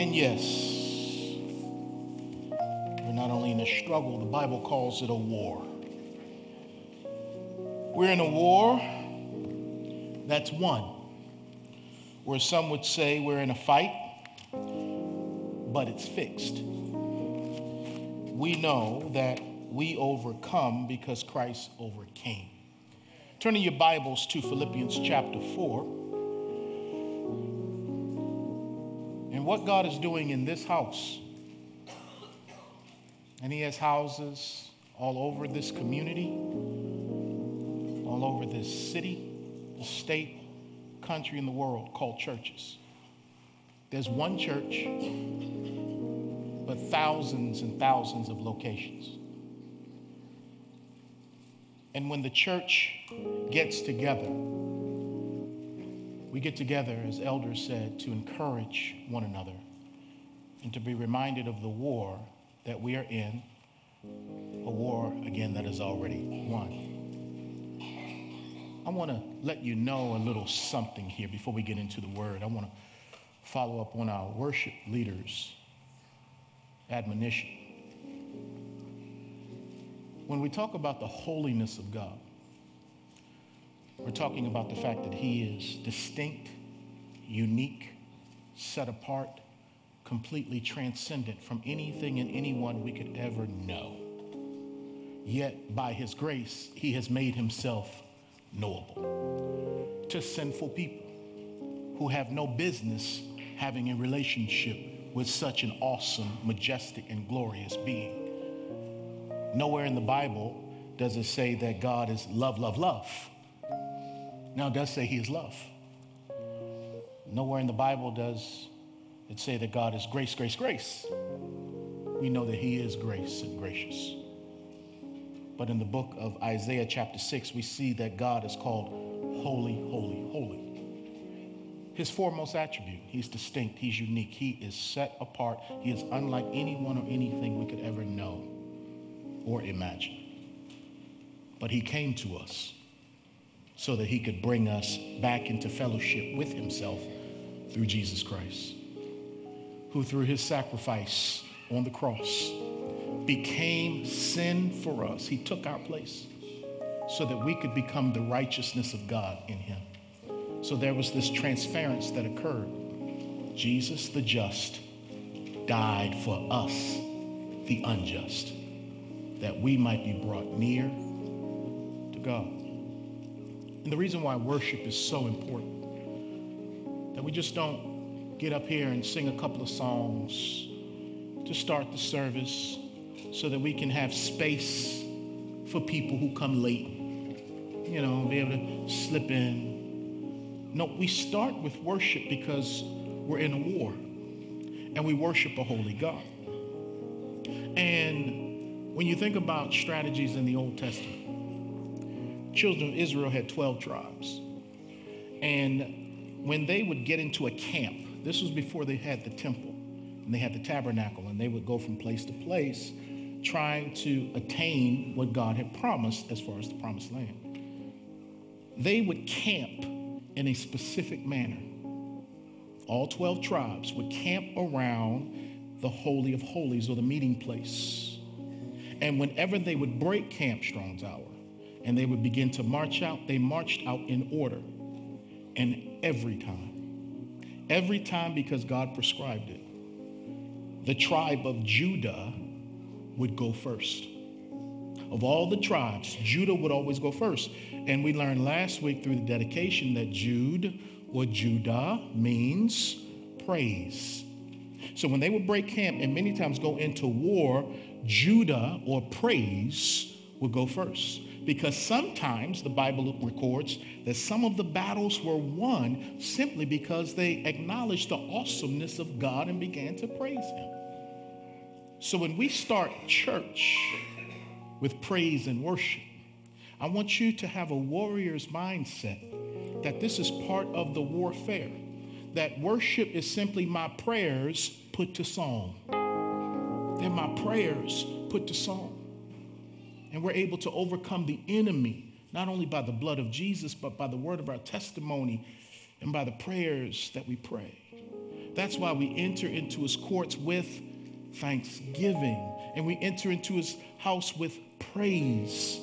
And yes, we're not only in a struggle, the Bible calls it a war. We're in a war that's won, where some would say we're in a fight, but it's fixed. We know that we overcome because Christ overcame. Turning your Bibles to Philippians chapter 4. What God is doing in this house, and He has houses all over this community, all over this city, the state, country, and the world called churches. There's one church, but thousands and thousands of locations. And when the church gets together, we get together, as elders said, to encourage one another and to be reminded of the war that we are in, a war, again, that is already won. I want to let you know a little something here before we get into the word. I want to follow up on our worship leaders' admonition. When we talk about the holiness of God, we're talking about the fact that He is distinct, unique, set apart, completely transcendent from anything and anyone we could ever know. Yet, by His grace, He has made Himself knowable to sinful people who have no business having a relationship with such an awesome, majestic, and glorious being. Nowhere in the Bible does it say that God is love, love, love. Now, it does say he is love. Nowhere in the Bible does it say that God is grace, grace, grace. We know that he is grace and gracious. But in the book of Isaiah, chapter 6, we see that God is called holy, holy, holy. His foremost attribute, he's distinct, he's unique, he is set apart, he is unlike anyone or anything we could ever know or imagine. But he came to us so that he could bring us back into fellowship with himself through Jesus Christ, who through his sacrifice on the cross became sin for us. He took our place so that we could become the righteousness of God in him. So there was this transference that occurred. Jesus, the just, died for us, the unjust, that we might be brought near to God. And the reason why worship is so important, that we just don't get up here and sing a couple of songs to start the service so that we can have space for people who come late, you know, be able to slip in. No, we start with worship because we're in a war and we worship a holy God. And when you think about strategies in the Old Testament, children of Israel had 12 tribes. And when they would get into a camp, this was before they had the temple and they had the tabernacle, and they would go from place to place trying to attain what God had promised as far as the promised land. They would camp in a specific manner. All 12 tribes would camp around the Holy of Holies or the meeting place. And whenever they would break camp, Strong Tower, and they would begin to march out, they marched out in order. And every time, every time because God prescribed it, the tribe of Judah would go first. Of all the tribes, Judah would always go first. And we learned last week through the dedication that Jude or Judah means praise. So when they would break camp and many times go into war, Judah or praise would go first. Because sometimes the Bible records that some of the battles were won simply because they acknowledged the awesomeness of God and began to praise Him. So when we start church with praise and worship, I want you to have a warrior's mindset that this is part of the warfare, that worship is simply my prayers put to song. They're my prayers put to song. And we're able to overcome the enemy, not only by the blood of Jesus, but by the word of our testimony and by the prayers that we pray. That's why we enter into his courts with thanksgiving and we enter into his house with praise.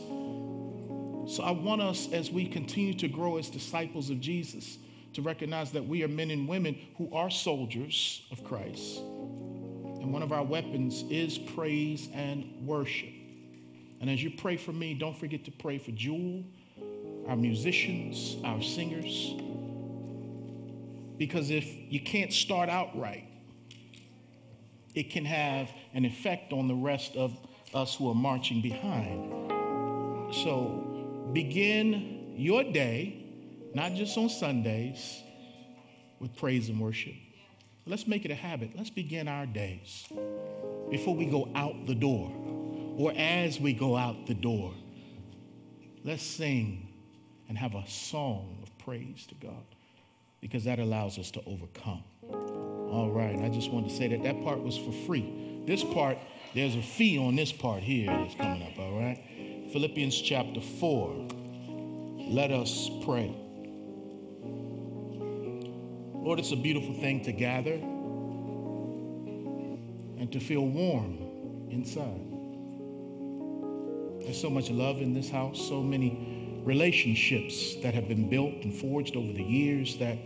So I want us, as we continue to grow as disciples of Jesus, to recognize that we are men and women who are soldiers of Christ. And one of our weapons is praise and worship. And as you pray for me, don't forget to pray for Jewel, our musicians, our singers. Because if you can't start out right, it can have an effect on the rest of us who are marching behind. So begin your day, not just on Sundays, with praise and worship. Let's make it a habit. Let's begin our days before we go out the door or as we go out the door. Let's sing and have a song of praise to God because that allows us to overcome. All right, I just wanted to say that that part was for free. This part, there's a fee on this part here that's coming up, all right? Philippians chapter 4. Let us pray. Lord, it's a beautiful thing to gather and to feel warm inside. There's so much love in this house, so many relationships that have been built and forged over the years that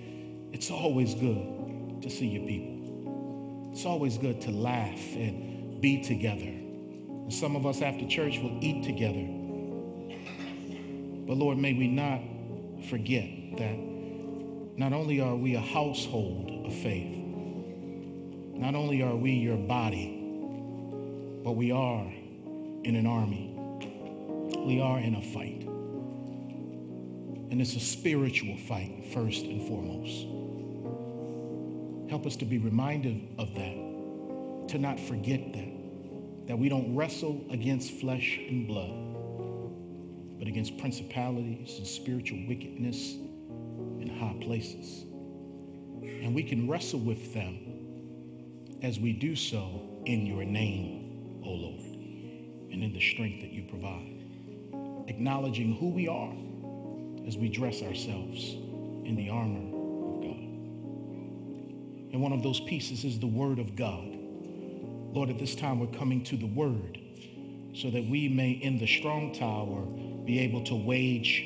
it's always good to see your people. It's always good to laugh and be together. And some of us after church will eat together. But Lord, may we not forget that not only are we a household of faith, not only are we your body, but we are in an army we are in a fight. And it's a spiritual fight, first and foremost. Help us to be reminded of that, to not forget that, that we don't wrestle against flesh and blood, but against principalities and spiritual wickedness in high places. And we can wrestle with them as we do so in your name, O Lord, and in the strength that you provide acknowledging who we are as we dress ourselves in the armor of God. And one of those pieces is the Word of God. Lord, at this time we're coming to the Word so that we may, in the strong tower, be able to wage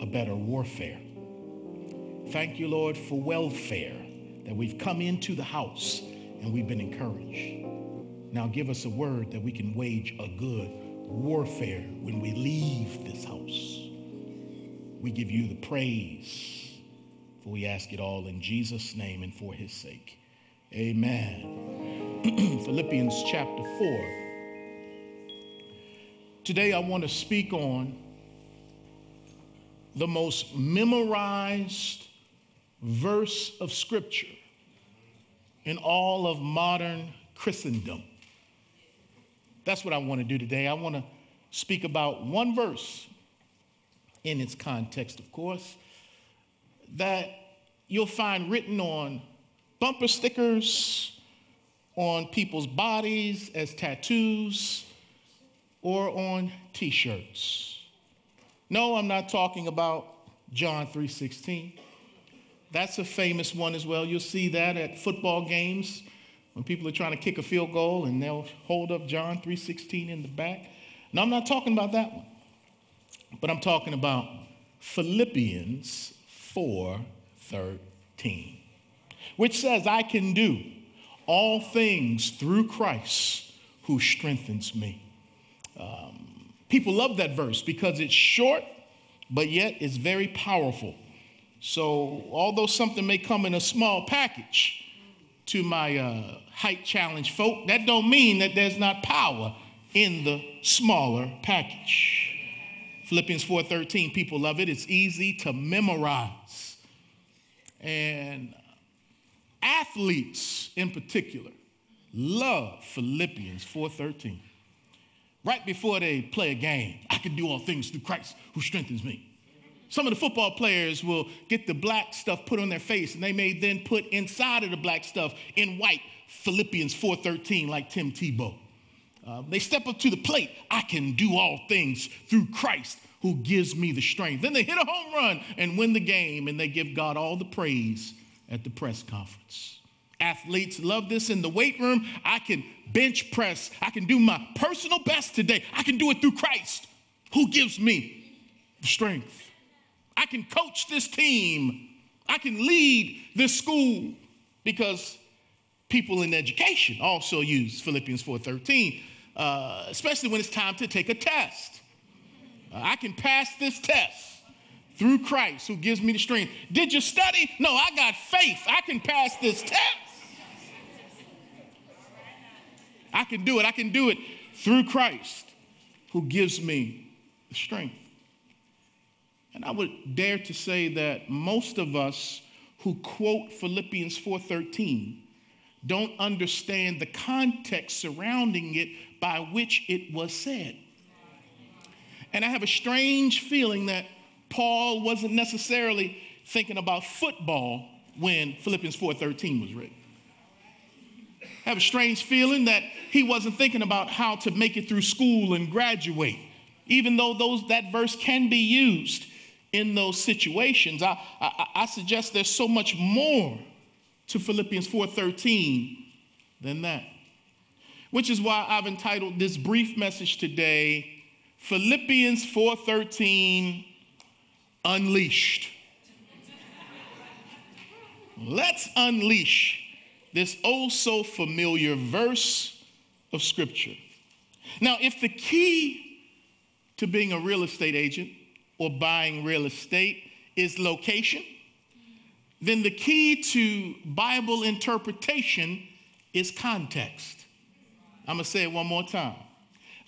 a better warfare. Thank you, Lord, for welfare, that we've come into the house and we've been encouraged. Now give us a word that we can wage a good warfare when we leave this house. We give you the praise, for we ask it all in Jesus' name and for his sake. Amen. Philippians chapter 4. Today I want to speak on the most memorized verse of Scripture in all of modern Christendom. That's what I want to do today. I want to speak about one verse in its context, of course, that you'll find written on bumper stickers, on people's bodies as tattoos, or on t-shirts. No, I'm not talking about John 3:16. That's a famous one as well. You'll see that at football games when people are trying to kick a field goal and they'll hold up John 3:16 in the back. Now I'm not talking about that one. But I'm talking about Philippians 4:13, which says, "I can do all things through Christ who strengthens me." Um, people love that verse because it's short, but yet it's very powerful. So, although something may come in a small package, to my uh, height challenge folk, that don't mean that there's not power in the smaller package. Philippians 4:13, people love it. It's easy to memorize. And athletes in particular love Philippians 4:13. Right before they play a game, I can do all things through Christ who strengthens me. Some of the football players will get the black stuff put on their face, and they may then put inside of the black stuff in white Philippians 4:13, like Tim Tebow. Uh, they step up to the plate. I can do all things through Christ who gives me the strength. Then they hit a home run and win the game, and they give God all the praise at the press conference. Athletes love this in the weight room. I can bench press. I can do my personal best today. I can do it through Christ who gives me the strength. I can coach this team. I can lead this school because people in education also use Philippians 4:13, uh, especially when it's time to take a test. Uh, I can pass this test through Christ who gives me the strength. Did you study? No, I got faith. I can pass this test. I can do it. I can do it through Christ who gives me the strength. And I would dare to say that most of us who quote Philippians 4:13 don't understand the context surrounding it by which it was said. And I have a strange feeling that Paul wasn't necessarily thinking about football when Philippians 4:13 was written. I have a strange feeling that he wasn't thinking about how to make it through school and graduate, even though those, that verse can be used in those situations. I, I, I suggest there's so much more to Philippians 4:13 than that. Which is why I've entitled this brief message today Philippians 4:13 Unleashed. Let's unleash this oh so familiar verse of scripture. Now, if the key to being a real estate agent or buying real estate is location, then the key to Bible interpretation is context. I'm going to say it one more time.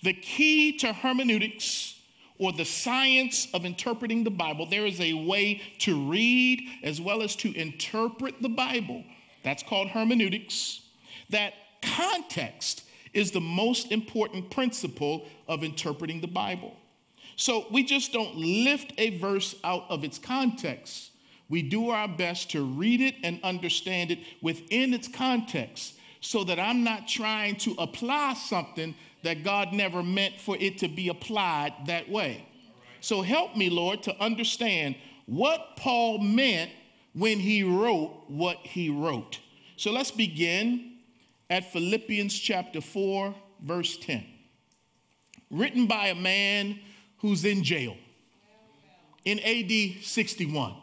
The key to hermeneutics or the science of interpreting the Bible, there is a way to read as well as to interpret the Bible. That's called hermeneutics. That context is the most important principle of interpreting the Bible. So we just don't lift a verse out of its context we do our best to read it and understand it within its context so that I'm not trying to apply something that God never meant for it to be applied that way. So help me, Lord, to understand what Paul meant when he wrote what he wrote. So let's begin at Philippians chapter 4, verse 10. Written by a man who's in jail in AD 61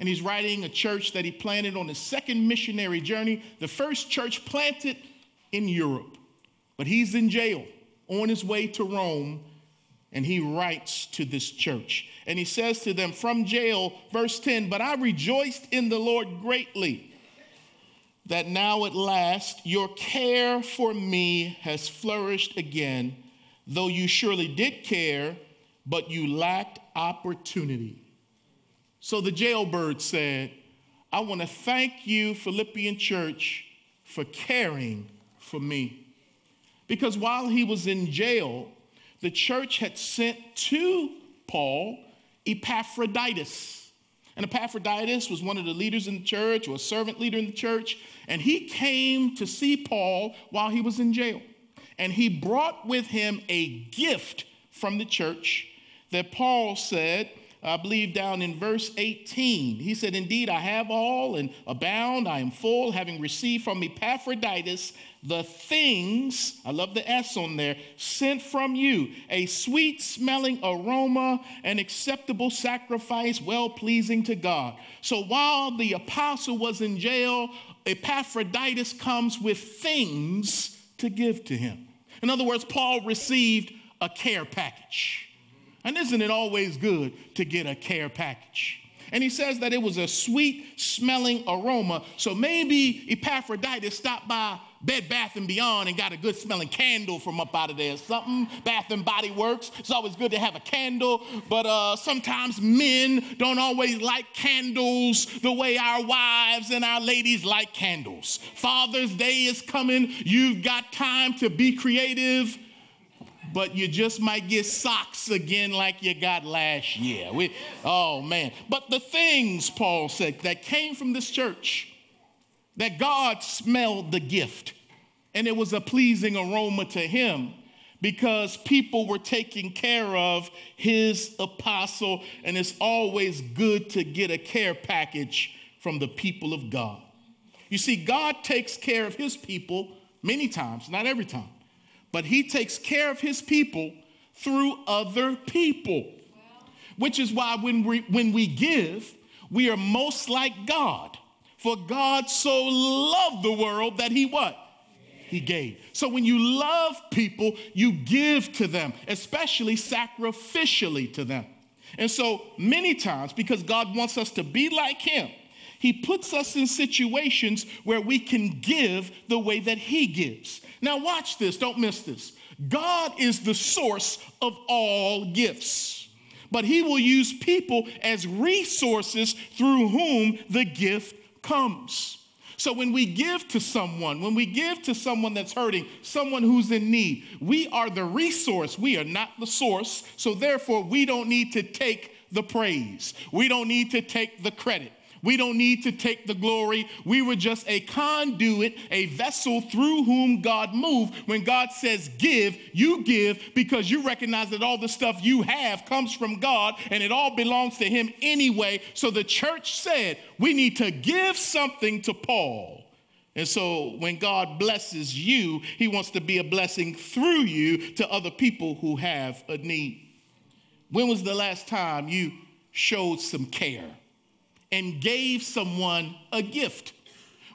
and he's writing a church that he planted on his second missionary journey, the first church planted in Europe. But he's in jail on his way to Rome, and he writes to this church. And he says to them from jail, verse 10 But I rejoiced in the Lord greatly that now at last your care for me has flourished again, though you surely did care, but you lacked opportunity. So the jailbird said, I want to thank you, Philippian church, for caring for me. Because while he was in jail, the church had sent to Paul Epaphroditus. And Epaphroditus was one of the leaders in the church, or a servant leader in the church, and he came to see Paul while he was in jail. And he brought with him a gift from the church that Paul said I believe down in verse 18. He said, Indeed, I have all and abound. I am full, having received from Epaphroditus the things, I love the S on there, sent from you, a sweet smelling aroma, an acceptable sacrifice, well pleasing to God. So while the apostle was in jail, Epaphroditus comes with things to give to him. In other words, Paul received a care package. And isn't it always good to get a care package? And he says that it was a sweet smelling aroma. So maybe Epaphroditus stopped by Bed Bath and Beyond and got a good smelling candle from up out of there. Something Bath and Body Works. It's always good to have a candle, but uh, sometimes men don't always like candles the way our wives and our ladies like candles. Father's Day is coming. You've got time to be creative but you just might get socks again like you got last year. We, oh man. But the things, Paul said, that came from this church, that God smelled the gift, and it was a pleasing aroma to him because people were taking care of his apostle, and it's always good to get a care package from the people of God. You see, God takes care of his people many times, not every time, but he takes care of his people through other people. Which is why when we, when we give, we are most like God. For God so loved the world that he what? He gave. So when you love people, you give to them, especially sacrificially to them. And so many times, because God wants us to be like him, he puts us in situations where we can give the way that He gives. Now, watch this, don't miss this. God is the source of all gifts, but He will use people as resources through whom the gift comes. So when we give to someone, when we give to someone that's hurting, someone who's in need, we are the resource. We are not the source. So therefore, we don't need to take the praise. We don't need to take the credit. We don't need to take the glory. We were just a conduit, a vessel through whom God moved. When God says give, you give because you recognize that all the stuff you have comes from God and it all belongs to Him anyway. So the church said, we need to give something to Paul. And so when God blesses you, He wants to be a blessing through you to other people who have a need. When was the last time you showed some care? And gave someone a gift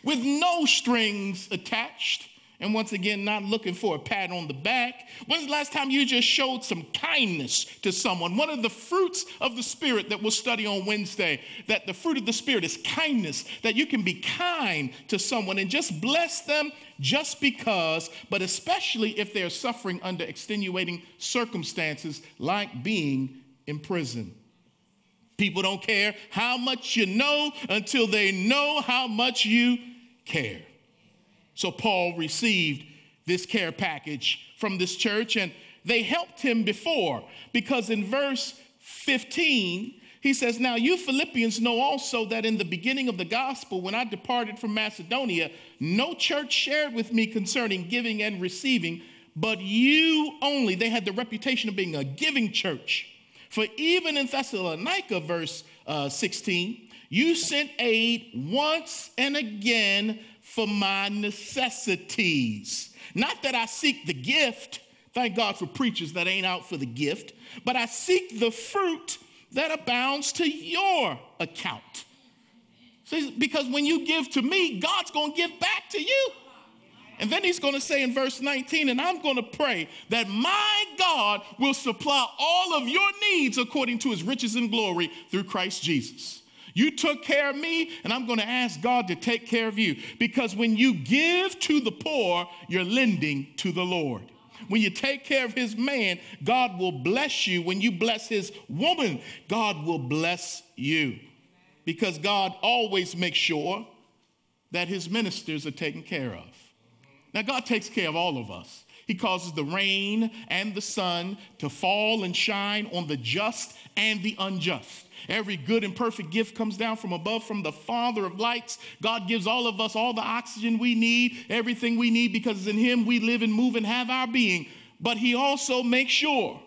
with no strings attached. And once again, not looking for a pat on the back. When's the last time you just showed some kindness to someone? One of the fruits of the Spirit that we'll study on Wednesday, that the fruit of the Spirit is kindness, that you can be kind to someone and just bless them just because, but especially if they're suffering under extenuating circumstances like being in prison. People don't care how much you know until they know how much you care. So Paul received this care package from this church and they helped him before because in verse 15, he says, Now you Philippians know also that in the beginning of the gospel, when I departed from Macedonia, no church shared with me concerning giving and receiving, but you only. They had the reputation of being a giving church. For even in Thessalonica, verse uh, 16, you sent aid once and again for my necessities. Not that I seek the gift, thank God for preachers that ain't out for the gift, but I seek the fruit that abounds to your account. See, because when you give to me, God's gonna give back to you. And then he's going to say in verse 19, and I'm going to pray that my God will supply all of your needs according to his riches and glory through Christ Jesus. You took care of me, and I'm going to ask God to take care of you. Because when you give to the poor, you're lending to the Lord. When you take care of his man, God will bless you. When you bless his woman, God will bless you. Because God always makes sure that his ministers are taken care of. Now, God takes care of all of us. He causes the rain and the sun to fall and shine on the just and the unjust. Every good and perfect gift comes down from above from the Father of lights. God gives all of us all the oxygen we need, everything we need, because in Him we live and move and have our being. But He also makes sure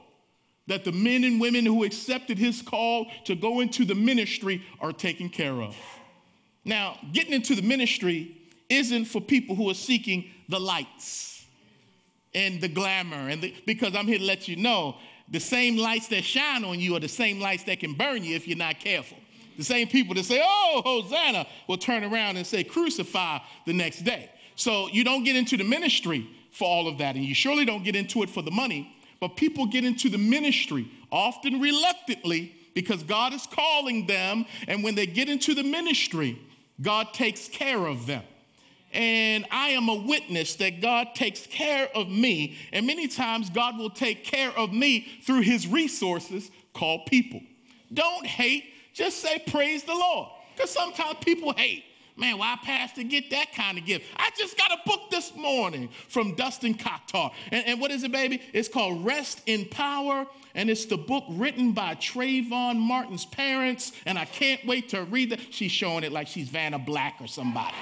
that the men and women who accepted His call to go into the ministry are taken care of. Now, getting into the ministry isn't for people who are seeking the lights and the glamour. And the, because I'm here to let you know the same lights that shine on you are the same lights that can burn you if you're not careful. The same people that say, oh, Hosanna, will turn around and say, crucify the next day. So you don't get into the ministry for all of that, and you surely don't get into it for the money. But people get into the ministry often reluctantly because God is calling them, and when they get into the ministry, God takes care of them and I am a witness that God takes care of me. And many times, God will take care of me through his resources called people. Don't hate, just say, Praise the Lord. Because sometimes people hate. Man, why pastor get that kind of gift? I just got a book this morning from Dustin Coctar. And, and what is it, baby? It's called Rest in Power. And it's the book written by Trayvon Martin's parents. And I can't wait to read that. She's showing it like she's Vanna Black or somebody.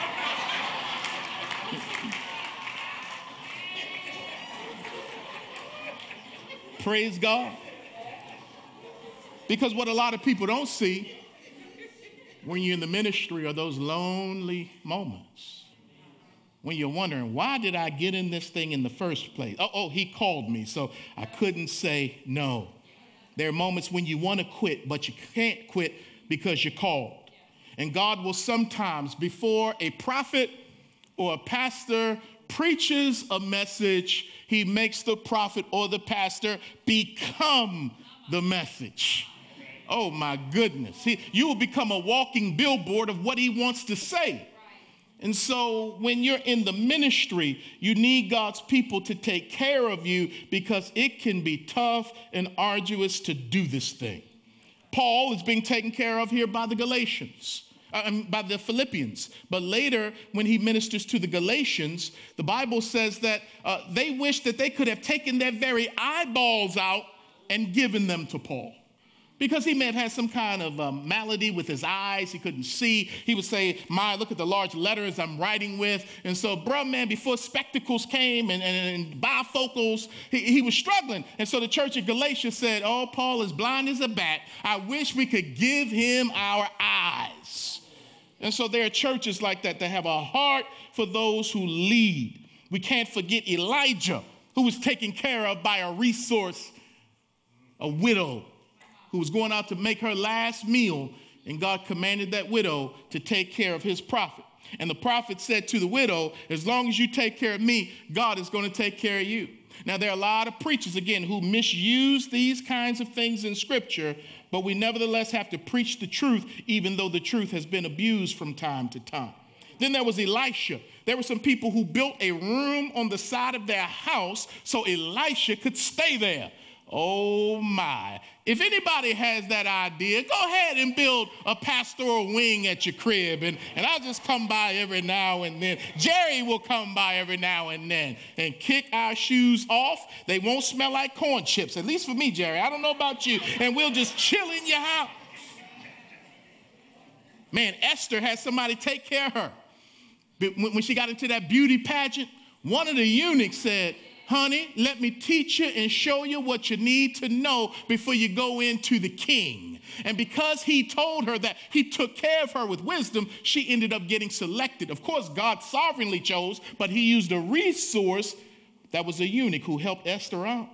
Praise God. Because what a lot of people don't see, when you're in the ministry are those lonely moments when you're wondering, why did I get in this thing in the first place? Oh, oh, he called me, so I couldn't say no. There are moments when you want to quit, but you can't quit because you're called. And God will sometimes, before a prophet or a pastor preaches a message, he makes the prophet or the pastor become the message. Oh my goodness. He, you will become a walking billboard of what he wants to say. And so when you're in the ministry, you need God's people to take care of you because it can be tough and arduous to do this thing. Paul is being taken care of here by the Galatians. Uh, by the Philippians. But later, when he ministers to the Galatians, the Bible says that uh, they wish that they could have taken their very eyeballs out and given them to Paul because he may have had some kind of um, malady with his eyes. He couldn't see. He would say, My, look at the large letters I'm writing with. And so, bro, man, before spectacles came and, and, and bifocals, he, he, was struggling. And so the church of Galatia said, Oh, Paul is blind as a bat. I wish we could give him our eyes. And so there are churches like that that have a heart for those who lead. We can't forget Elijah, who was taken care of by a resource, a widow who was going out to make her last meal, and God commanded that widow to take care of his prophet. And the prophet said to the widow, As long as you take care of me, God is going to take care of you. Now, there are a lot of preachers, again, who misuse these kinds of things in Scripture, but we nevertheless have to preach the truth, even though the truth has been abused from time to time. Then there was Elisha. There were some people who built a room on the side of their house so Elisha could stay there. Oh my. If anybody has that idea, go ahead and build a pastoral wing at your crib, and, and I'll just come by every now and then. Jerry will come by every now and then and kick our shoes off. They won't smell like corn chips, at least for me, Jerry. I don't know about you. And we'll just chill in your house. Man, Esther had somebody take care of her. But when she got into that beauty pageant, one of the eunuchs said, honey, let me teach you and show you what you need to know before you go into the king. And because he told her that he took care of her with wisdom, she ended up getting selected. Of course, God sovereignly chose, but he used a resource that was a eunuch who helped Esther out.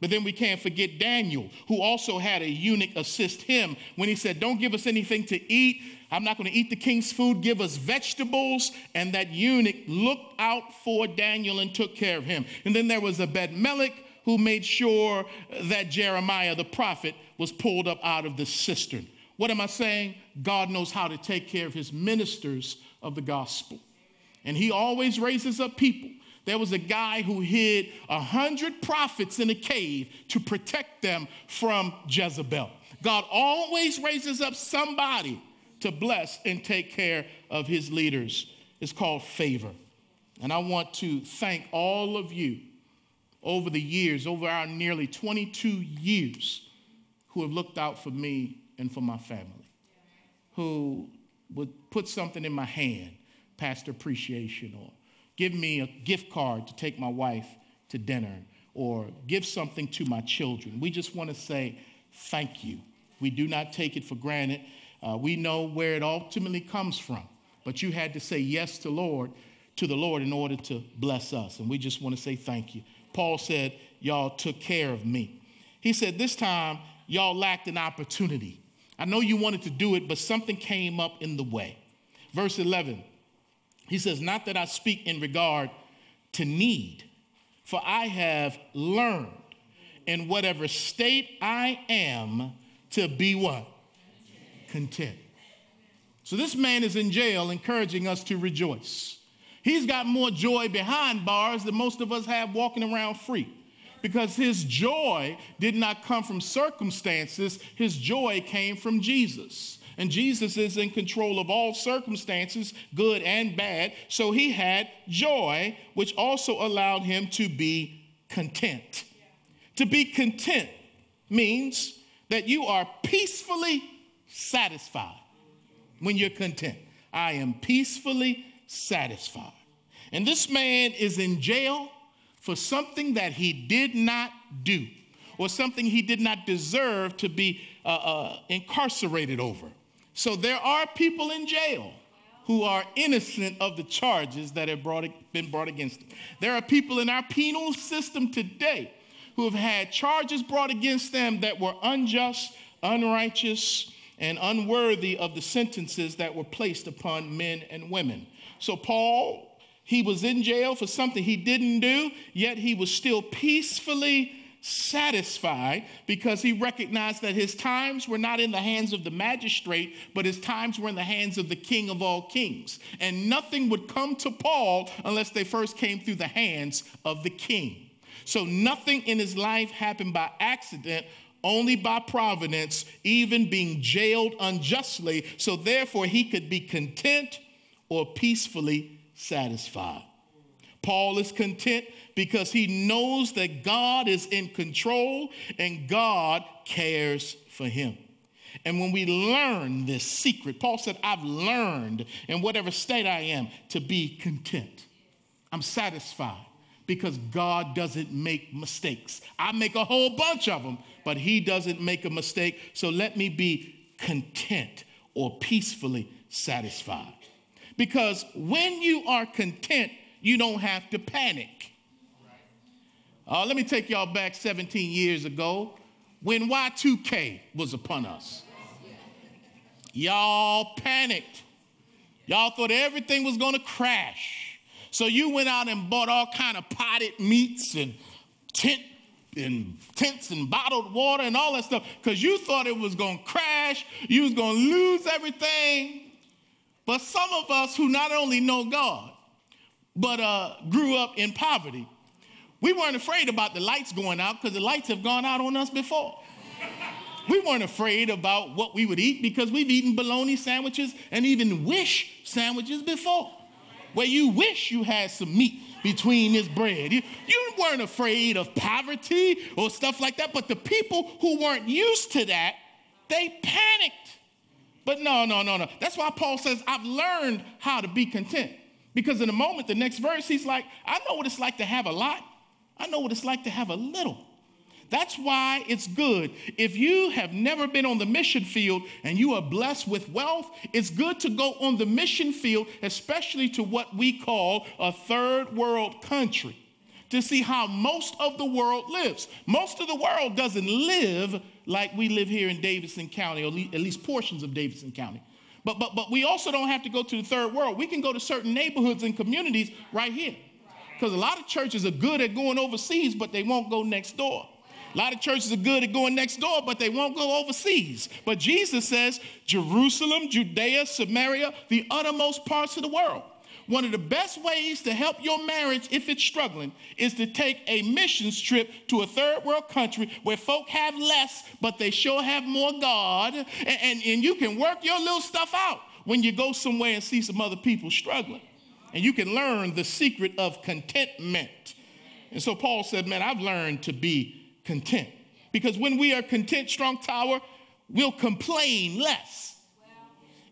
But then we can't forget Daniel, who also had a eunuch assist him when he said, Don't give us anything to eat. I'm not going to eat the king's food. Give us vegetables. And that eunuch looked out for Daniel and took care of him. And then there was Ebed-Melech who made sure that Jeremiah the prophet was pulled up out of the cistern. What am I saying? God knows how to take care of his ministers of the gospel. And he always raises up people there was a guy who hid a hundred prophets in a cave to protect them from Jezebel. God always raises up somebody to bless and take care of his leaders. It's called favor. And I want to thank all of you over the years, over our nearly 22 years, who have looked out for me and for my family, who would put something in my hand, pastor appreciation or give me a gift card to take my wife to dinner or give something to my children. We just want to say thank you. We do not take it for granted. Uh, we know where it ultimately comes from, but you had to say yes to Lord, to the Lord in order to bless us, and we just want to say thank you. Paul said, "Y'all took care of me." He said, "This time y'all lacked an opportunity. I know you wanted to do it, but something came up in the way." Verse 11. He says, Not that I speak in regard to need, for I have learned in whatever state I am to be what? Content. So this man is in jail encouraging us to rejoice. He's got more joy behind bars than most of us have walking around free because his joy did not come from circumstances, his joy came from Jesus. And Jesus is in control of all circumstances, good and bad. So he had joy, which also allowed him to be content. To be content means that you are peacefully satisfied when you're content. I am peacefully satisfied. And this man is in jail for something that he did not do or something he did not deserve to be uh, uh, incarcerated over. So there are people in jail who are innocent of the charges that have brought, been brought against them. There are people in our penal system today who have had charges brought against them that were unjust, unrighteous, and unworthy of the sentences that were placed upon men and women. So, Paul, he was in jail for something he didn't do, yet he was still peacefully satisfied because he recognized that his times were not in the hands of the magistrate, but his times were in the hands of the king of all kings. And nothing would come to Paul unless they first came through the hands of the king. So nothing in his life happened by accident, only by providence, even being jailed unjustly. So therefore, he could be content or peacefully satisfied. Paul is content because he knows that God is in control and God cares for him. And when we learn this secret, Paul said, I've learned in whatever state I am to be content. I'm satisfied because God doesn't make mistakes. I make a whole bunch of them, but He doesn't make a mistake. So let me be content or peacefully satisfied. Because when you are content, you don't have to panic. Uh, let me take y'all back 17 years ago when Y2K was upon us. Y'all panicked. Y'all thought everything was going to crash. So you went out and bought all kind of potted meats and tent and tents and bottled water and all that stuff because you thought it was going to crash. You was going to lose everything. But some of us who not only know God, but uh, grew up in poverty, we weren't afraid about the lights going out because the lights have gone out on us before. We weren't afraid about what we would eat because we've eaten bologna sandwiches and even wish sandwiches before, where you wish you had some meat between this bread. You, you weren't afraid of poverty or stuff like that, but the people who weren't used to that, they panicked. But no, no, no, no. That's why Paul says, I've learned how to be content. Because in a moment, the next verse, he's like, I know what it's like to have a lot. I know what it's like to have a little. That's why it's good. If you have never been on the mission field and you are blessed with wealth, it's good to go on the mission field, especially to what we call a third world country, to see how most of the world lives. Most of the world doesn't live like we live here in Davidson County, or at least portions of Davidson County. But, but, but we also don't have to go to the third world. We can go to certain neighborhoods and communities right here. Because a lot of churches are good at going overseas, but they won't go next door. A lot of churches are good at going next door, but they won't go overseas. But Jesus says Jerusalem, Judea, Samaria, the uttermost parts of the world. One of the best ways to help your marriage, if it's struggling, is to take a missions trip to a third world country where folk have less, but they sure have more God. And, and, and you can work your little stuff out when you go somewhere and see some other people struggling and you can learn the secret of contentment. And so Paul said, Man, I've learned to be content. Because when we are content, Strong Tower, we'll complain less.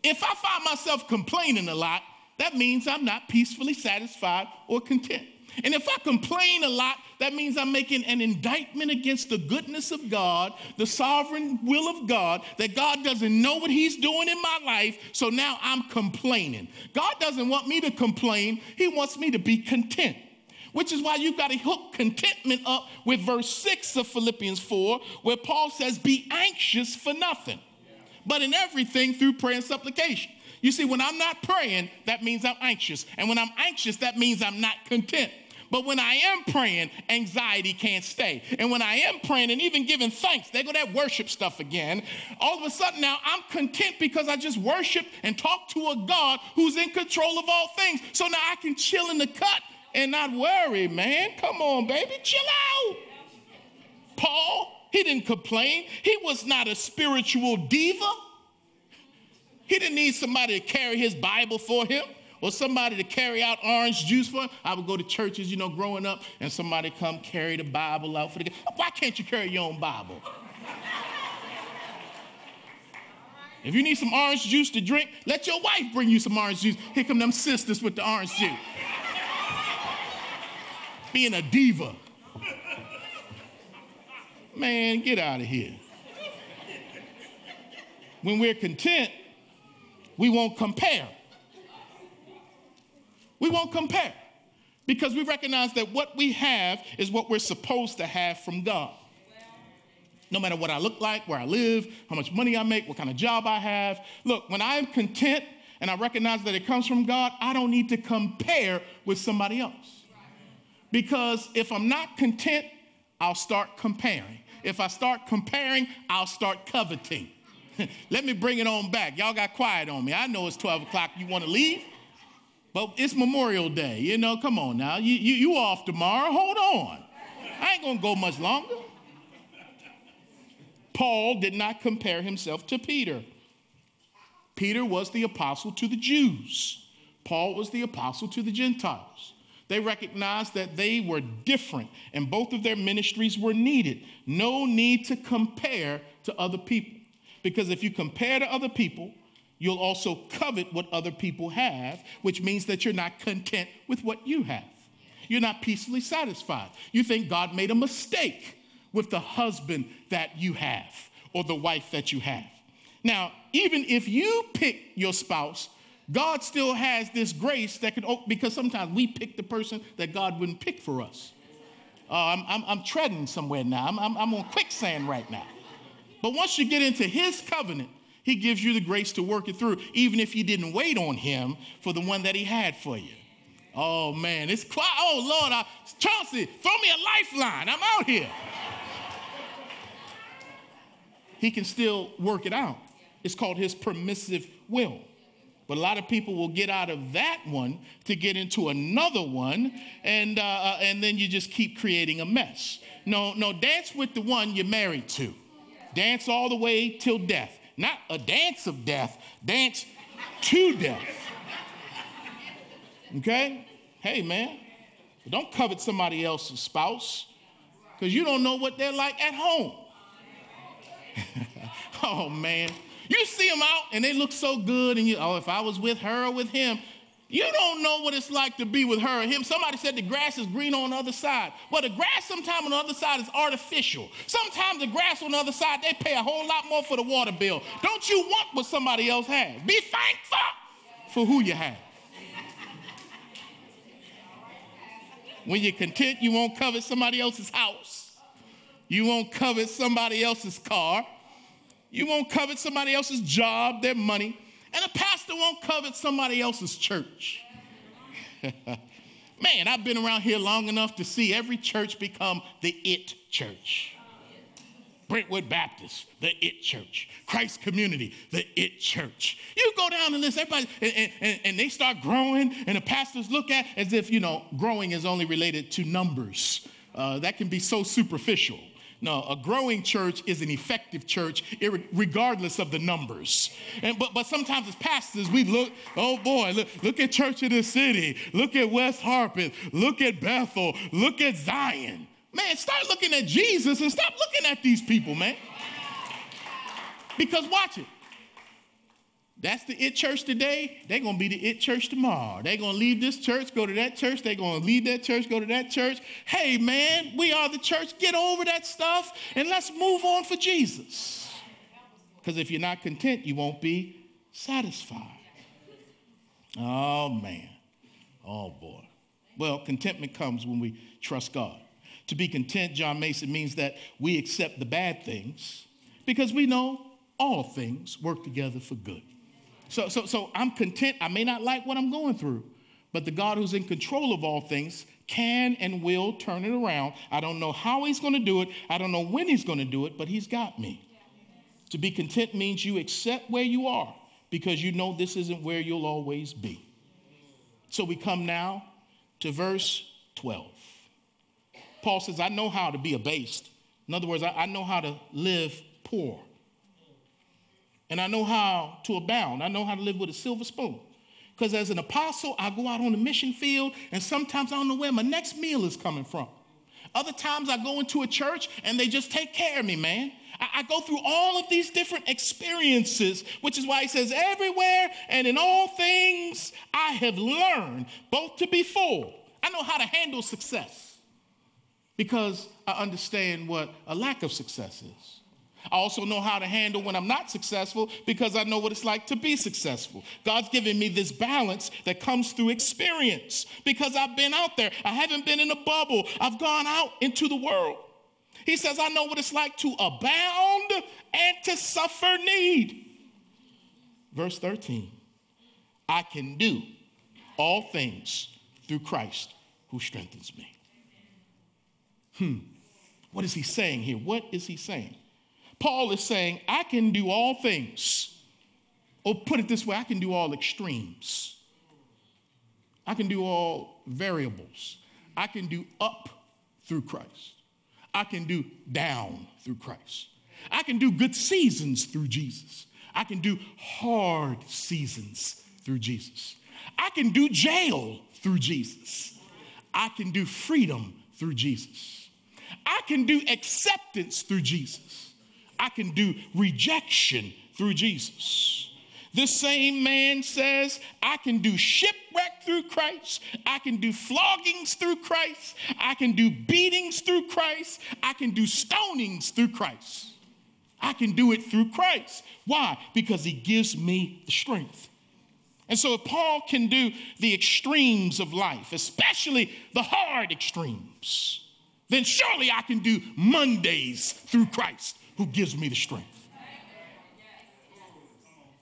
If I find myself complaining a lot, that means I'm not peacefully satisfied or content. And if I complain a lot, that means I'm making an indictment against the goodness of God, the sovereign will of God, that God doesn't know what He's doing in my life, so now I'm complaining. God doesn't want me to complain, He wants me to be content. Which is why you've got to hook contentment up with verse 6 of Philippians 4, where Paul says, Be anxious for nothing, but in everything through prayer and supplication. You see, when I'm not praying, that means I'm anxious. And when I'm anxious, that means I'm not content. But when I am praying, anxiety can't stay. And when I am praying and even giving thanks, they go that worship stuff again. All of a sudden now I'm content because I just worship and talk to a God who's in control of all things. So now I can chill in the cut and not worry, man. Come on, baby, chill out. Paul, he didn't complain. He was not a spiritual diva. He didn't need somebody to carry his Bible for him or somebody to carry out orange juice for him. I would go to churches, you know, growing up, and somebody come carry the Bible out for the Why can't you carry your own Bible? If you need some orange juice to drink, let your wife bring you some orange juice. Here come them sisters with the orange juice. Being a diva. Man, get out of here. When we're content, we won't compare. We won't compare because we recognize that what we have is what we're supposed to have from God. No matter what I look like, where I live, how much money I make, what kind of job I have. Look, when I'm content and I recognize that it comes from God, I don't need to compare with somebody else. Because if I'm not content, I'll start comparing. If I start comparing, I'll start coveting. Let me bring it on back. Y'all got quiet on me. I know it's 12 o'clock. You want to leave? But it's Memorial Day. You know, come on now. You, you, you off tomorrow. Hold on. I ain't going to go much longer. Paul did not compare himself to Peter. Peter was the apostle to the Jews, Paul was the apostle to the Gentiles. They recognized that they were different and both of their ministries were needed. No need to compare to other people. Because if you compare to other people, you'll also covet what other people have, which means that you're not content with what you have. You're not peacefully satisfied. You think God made a mistake with the husband that you have or the wife that you have. Now, even if you pick your spouse, God still has this grace that can, because sometimes we pick the person that God wouldn't pick for us. Uh, I'm, I'm, I'm, treading somewhere now. I'm, I'm, I'm on quicksand right now. But once you get into His covenant, He gives you the grace to work it through, even if you didn't wait on Him for the one that He had for you. Oh man, it's quiet. Oh Lord, I, Chauncey, throw me a lifeline. I'm out here. he can still work it out. It's called His permissive will. But a lot of people will get out of that one to get into another one, and, uh, uh, and then you just keep creating a mess. No, no, dance with the one you're married to. Dance all the way till death. Not a dance of death, dance to death. Okay? Hey, man, don't covet somebody else's spouse because you don't know what they're like at home. oh, man. You see them out and they look so good, and you, oh, if I was with her or with him, you don't know what it's like to be with her or him. Somebody said the grass is green on the other side. Well, the grass sometimes on the other side is artificial. Sometimes the grass on the other side, they pay a whole lot more for the water bill. Don't you want what somebody else has? Be thankful for who you have. When you're content, you won't covet somebody else's house. You won't covet somebody else's car. You won't covet somebody else's job, their money. And a pastor won't covet somebody else's church. Man, I've been around here long enough to see every church become the it church. Brentwood Baptist, the it church. Christ Community, the it church. You go down the list, everybody, and, and, and, they start growing, and the pastors look at as if, you know, growing is only related to numbers. Uh, that can be so superficial. No, a growing church is an effective church, regardless of the numbers. And, but, but sometimes as pastors, we look, oh boy, look, look at Church of the City, look at West Harpeth, look at Bethel, look at Zion. Man, start looking at Jesus and stop looking at these people, man. Because watch it. That's the it church today. They're going to be the it church tomorrow. They're going to leave this church, go to that church. They're going to leave that church, go to that church. Hey, man, we are the church. Get over that stuff and let's move on for Jesus. Because if you're not content, you won't be satisfied. Oh, man. Oh, boy. Well, contentment comes when we trust God. To be content, John Mason, means that we accept the bad things because we know all things work together for good. So, so, so I'm content. I may not like what I'm going through, but the God who's in control of all things can and will turn it around. I don't know how he's going to do it. I don't know when he's going to do it, but he's got me. To be content means you accept where you are because you know this isn't where you'll always be. So we come now to verse 12. Paul says, I know how to be abased. In other words, I, I know how to live poor. And I know how to abound. I know how to live with a silver spoon. Because as an apostle, I go out on the mission field, and sometimes I don't know where my next meal is coming from. Other times I go into a church and they just take care of me, man. I, I, go through all of these different experiences, which is why he says, everywhere and in all things I have learned both to be full. I know how to handle success because I understand what a lack of success is. I also know how to handle when I'm not successful because I know what it's like to be successful. God's given me this balance that comes through experience because I've been out there. I haven't been in a bubble, I've gone out into the world. He says, I know what it's like to abound and to suffer need. Verse 13 I can do all things through Christ who strengthens me. Hmm. What is he saying here? What is he saying? Paul is saying, I can do all things. Or put it this way, I can do all extremes. I can do all variables. I can do up through Christ. I can do down through Christ. I can do good seasons through Jesus. I can do hard seasons through Jesus. I can do jail through Jesus. I can do freedom through Jesus. I can do acceptance through Jesus. I can do rejection through Jesus. This same man says, I can do shipwreck through Christ. I can do floggings through Christ. I can do beatings through Christ. I can do stonings through Christ. I can do it through Christ. Why? Because he gives me the strength. And so, if Paul can do the extremes of life, especially the hard extremes, then surely I can do Mondays through Christ who gives me the strength.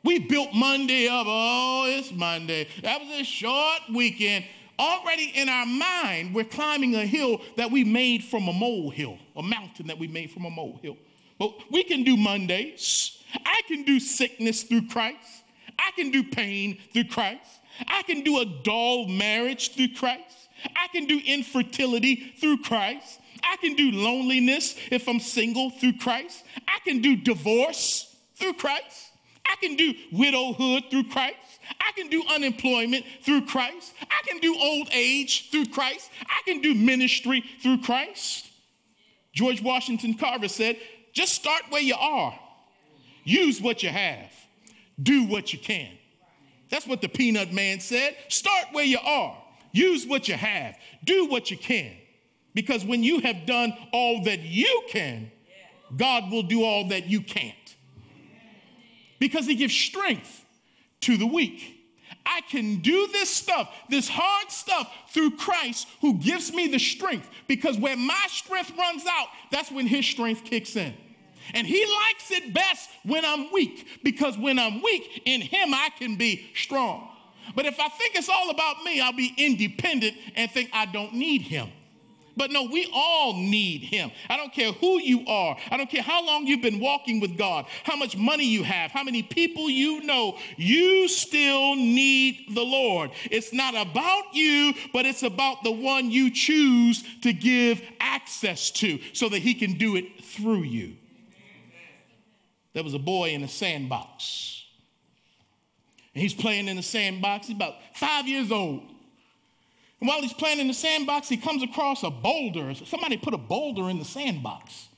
We built Monday up. Oh, it's Monday. That was a short weekend. Already in our mind, we're climbing a hill that we made from a molehill, a mountain that we made from a molehill. But we can do Mondays. I can do sickness through Christ. I can do pain through Christ. I can do a dull marriage through Christ. I can do infertility through Christ. I can do loneliness if I'm single through Christ. I can do divorce through Christ. I can do widowhood through Christ. I can do unemployment through Christ. I can do old age through Christ. I can do ministry through Christ. George Washington Carver said, just start where you are. Use what you have. Do what you can. That's what the peanut man said. Start where you are. Use what you have. Do what you can. Because when you have done all that you can, God will do all that you can't. Because He gives strength to the weak. I can do this stuff, this hard stuff, through Christ who gives me the strength. Because when my strength runs out, that's when His strength kicks in. And He likes it best when I'm weak, because when I'm weak, in Him I can be strong. But if I think it's all about me, I'll be independent and think I don't need Him. But no, we all need him. I don't care who you are. I don't care how long you've been walking with God, how much money you have, how many people you know. You still need the Lord. It's not about you, but it's about the one you choose to give access to so that he can do it through you. There was a boy in a sandbox. And he's playing in the sandbox. He's about five years old. And while he's playing in the sandbox, he comes across a boulder. Somebody put a boulder in the sandbox.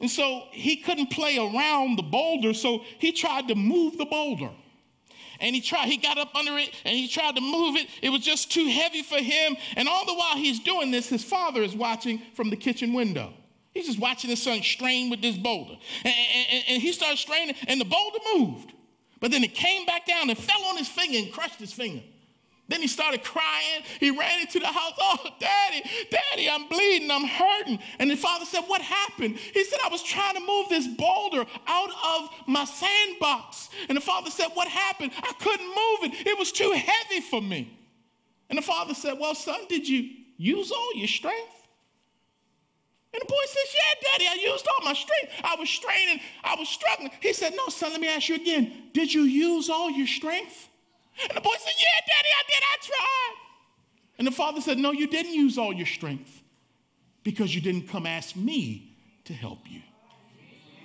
And so he couldn't play around the boulder, so he tried to move the boulder. And he tried, he got up under it and he tried to move it. It was just too heavy for him. And all the while he's doing this, his father is watching from the kitchen window. He's just watching his son strain with this boulder. And, and, and he started straining, and the boulder moved. But then it came back down and fell on his finger and crushed his finger. Then he started crying. He ran into the house. Oh, daddy, daddy, I'm bleeding. I'm hurting. And the father said, What happened? He said, I was trying to move this boulder out of my sandbox. And the father said, What happened? I couldn't move it. It was too heavy for me. And the father said, Well, son, did you use all your strength? And the boy says, Yeah, daddy, I used all my strength. I was straining, I was struggling. He said, No, son, let me ask you again. Did you use all your strength? And the boy said, Yeah, daddy, I did. I tried. And the father said, No, you didn't use all your strength because you didn't come ask me to help you.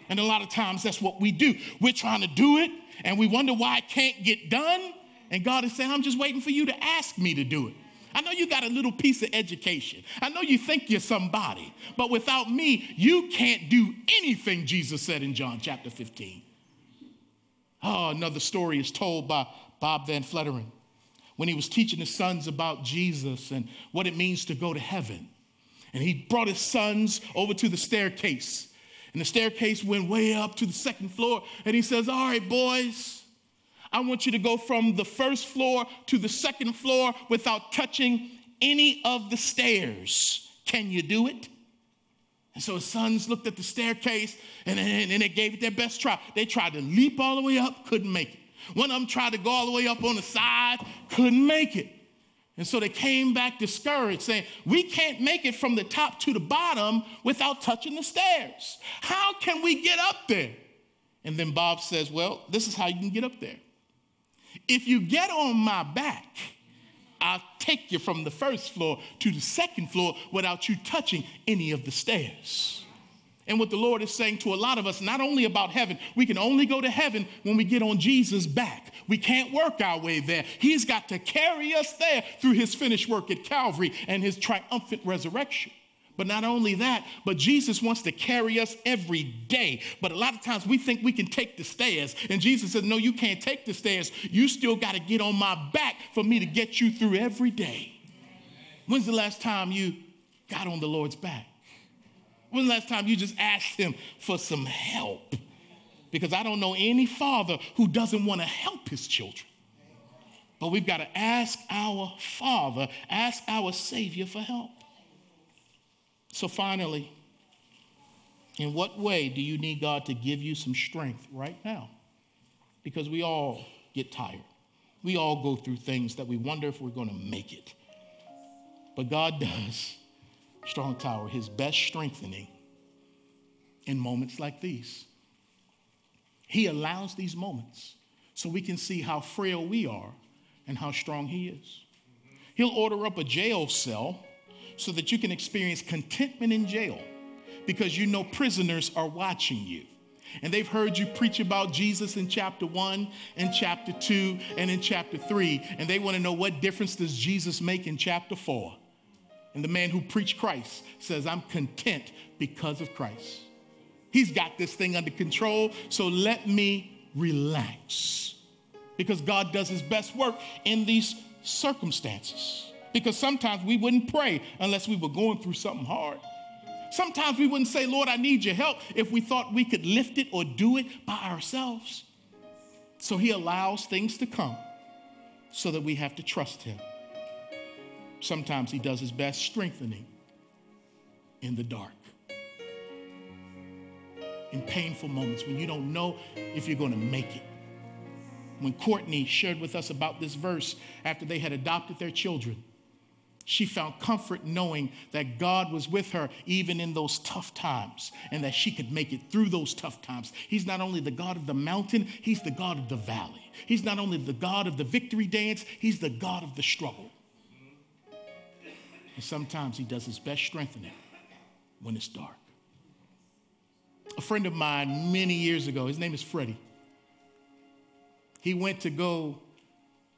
And a lot of times that's what we do. We're trying to do it and we wonder why it can't get done. And God is saying, I'm just waiting for you to ask me to do it. I know you got a little piece of education. I know you think you're somebody, but without me, you can't do anything, Jesus said in John chapter 15. Oh, another story is told by Bob Van Fletteren, when he was teaching his sons about Jesus and what it means to go to heaven. And he brought his sons over to the staircase. And the staircase went way up to the second floor. And he says, All right, boys, I want you to go from the first floor to the second floor without touching any of the stairs. Can you do it? And so his sons looked at the staircase and, and, and they gave it their best try. They tried to leap all the way up, couldn't make it. One of them tried to go all the way up on the side, couldn't make it. And so they came back discouraged, saying, We can't make it from the top to the bottom without touching the stairs. How can we get up there? And then Bob says, Well, this is how you can get up there. If you get on my back, I'll take you from the first floor to the second floor without you touching any of the stairs. And what the Lord is saying to a lot of us, not only about heaven, we can only go to heaven when we get on Jesus' back. We can't work our way there. He's got to carry us there through his finished work at Calvary and his triumphant resurrection. But not only that, but Jesus wants to carry us every day. But a lot of times we think we can take the stairs. And Jesus said, No, you can't take the stairs. You still got to get on my back for me to get you through every day. When's the last time you got on the Lord's back? When's the last time you just asked Him for some help? Because I don't know any father who doesn't want to help his children. But we've got to ask our Father, ask our Savior for help. So finally, in what way do you need God to give you some strength right now? Because we all get tired. We all go through things that we wonder if we're going to make it. But God does, Strong Tower, his best strengthening in moments like these. He allows these moments so we can see how frail we are and how strong he is. He'll order up a jail cell so that you can experience contentment in jail because you know prisoners are watching you. And they've heard you preach about Jesus in chapter one and chapter two and in chapter three. And they want to know what difference does Jesus make in chapter four. And the man who preached Christ says, I'm content because of Christ. He's got this thing under control, so let me relax. Because God does his best work in these circumstances. Because sometimes we wouldn't pray unless we were going through something hard. Sometimes we wouldn't say, Lord, I need your help if we thought we could lift it or do it by ourselves. So he allows things to come so that we have to trust him. Sometimes he does his best strengthening in the dark. In painful moments when you don't know if you're going to make it. When Courtney shared with us about this verse after they had adopted their children, she found comfort knowing that God was with her even in those tough times and that she could make it through those tough times. He's not only the God of the mountain, He's the God of the valley. He's not only the God of the victory dance, He's the God of the struggle. And sometimes He does His best strengthening when it's dark. A friend of mine many years ago, his name is Freddie, he went to go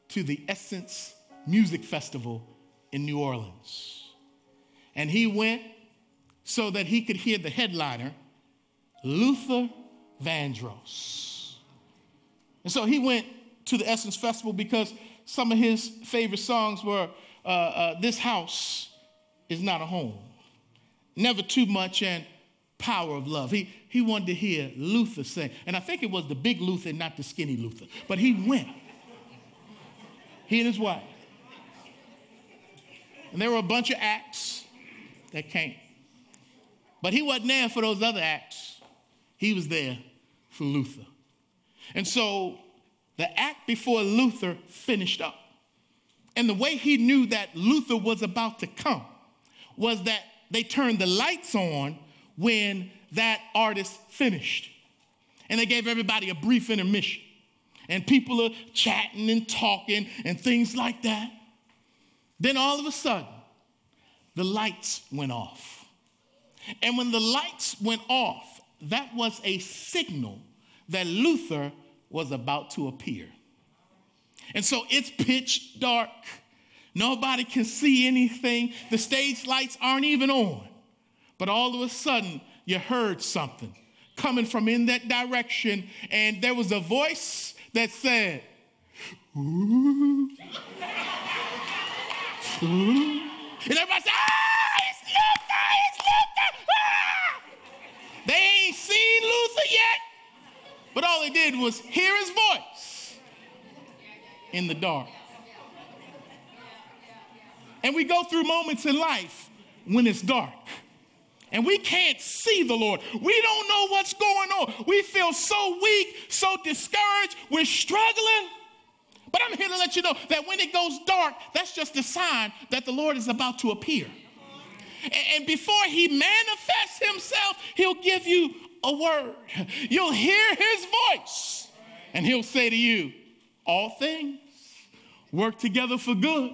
to the Essence Music Festival in New Orleans. And he went so that he could hear the headliner, Luther Vandross. And so he went to the Essence Festival because some of his favorite songs were uh, uh, This House is Not a Home, Never Too Much, and Power of Love. He, he wanted to hear Luther sing. And I think it was the big Luther, not the skinny Luther. But he went. He and his wife. And there were a bunch of acts that came. But he wasn't there for those other acts. He was there for Luther. And so the act before Luther finished up. And the way he knew that Luther was about to come was that they turned the lights on when that artist finished. And they gave everybody a brief intermission. And people are chatting and talking and things like that. Then all of a sudden, the lights went off. And when the lights went off, that was a signal that Luther was about to appear. And so it's pitch dark. Nobody can see anything. The stage lights aren't even on. But all of a sudden, you heard something coming from in that direction, and there was a voice that said, Ooh. Ooh. And everybody said, ah, it's Luther, it's Luther. Ah! They ain't seen Luther yet. But all they did was hear his voice in the dark. And we go through moments in life when it's dark and we can't see the Lord. We don't know what's going on. We feel so weak, so discouraged, we're struggling. But I'm here to let you know that when it goes dark, that's just a sign that the Lord is about to appear. And before he manifests himself, he'll give you a word. You'll hear his voice, and he'll say to you, All things work together for good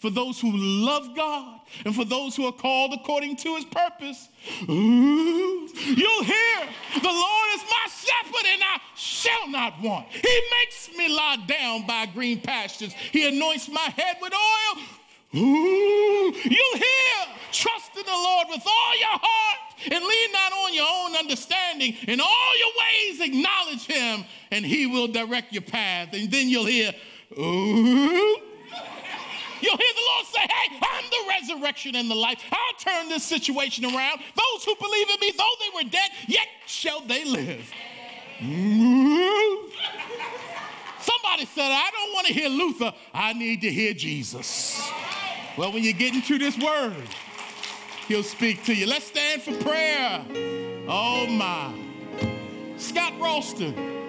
for those who love God and for those who are called according to his purpose. Ooh, you'll hear, the Lord is my shepherd and I shall not want. He makes me lie down by green pastures. He anoints my head with oil. Ooh, you'll hear, trust in the Lord with all your heart and lean not on your own understanding. In all your ways, acknowledge him and he will direct your path. And then you'll hear, ooh, You'll hear the Lord say, Hey, I'm the resurrection and the life. I'll turn this situation around. Those who believe in me, though they were dead, yet shall they live. Somebody said, I don't want to hear Luther. I need to hear Jesus. Well, when you get into this word, he'll speak to you. Let's stand for prayer. Oh, my. Scott Ralston